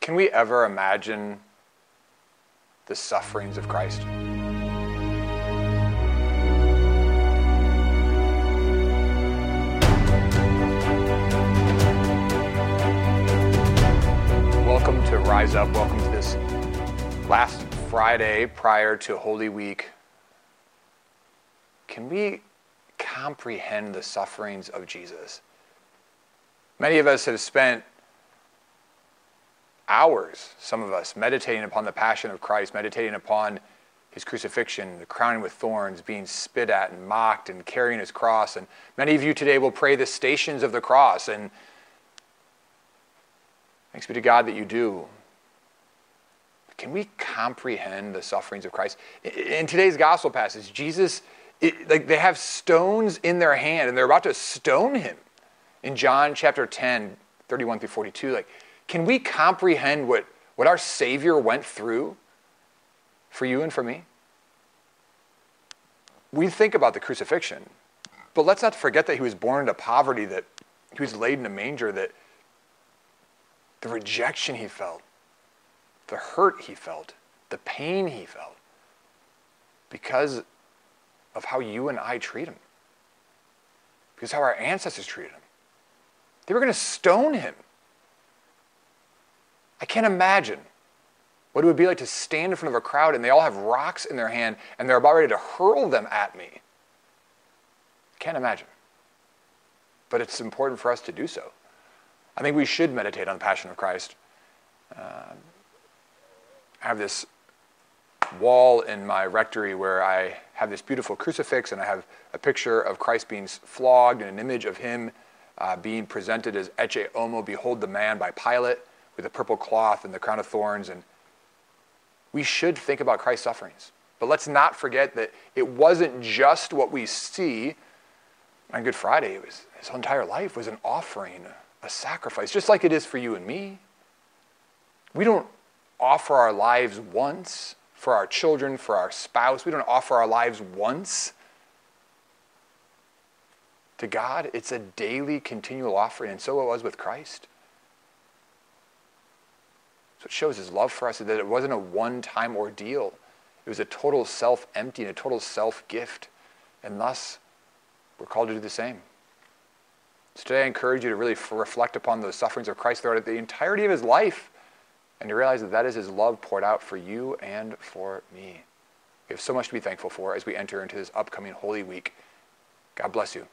Can we ever imagine the sufferings of Christ? Welcome to Rise Up. Welcome to this last Friday prior to Holy Week. Can we comprehend the sufferings of Jesus? Many of us have spent hours, some of us, meditating upon the passion of Christ, meditating upon his crucifixion, the crowning with thorns, being spit at and mocked and carrying his cross. And many of you today will pray the stations of the cross. And thanks be to God that you do. Can we comprehend the sufferings of Christ? In today's gospel passage, Jesus, it, like they have stones in their hand and they're about to stone him in John chapter 10, 31 through 42, like, can we comprehend what, what our Savior went through for you and for me? We think about the crucifixion, but let's not forget that he was born into poverty, that he was laid in a manger, that the rejection he felt, the hurt he felt, the pain he felt, because of how you and I treat him, because how our ancestors treated him. They were going to stone him. I can't imagine what it would be like to stand in front of a crowd and they all have rocks in their hand and they're about ready to hurl them at me. I can't imagine. But it's important for us to do so. I think we should meditate on the Passion of Christ. Uh, I have this wall in my rectory where I have this beautiful crucifix and I have a picture of Christ being flogged and an image of him uh, being presented as Ecce Homo, Behold the Man by Pilate with the purple cloth and the crown of thorns. And we should think about Christ's sufferings. But let's not forget that it wasn't just what we see on Good Friday. It was, his entire life was an offering, a sacrifice, just like it is for you and me. We don't offer our lives once for our children, for our spouse. We don't offer our lives once to God, it's a daily, continual offering, and so it was with Christ. So it shows his love for us that it wasn't a one time ordeal, it was a total self emptying, a total self gift. And thus, we're called to do the same. So today, I encourage you to really reflect upon those sufferings of Christ throughout the entirety of his life and to realize that that is his love poured out for you and for me. We have so much to be thankful for as we enter into this upcoming Holy Week. God bless you.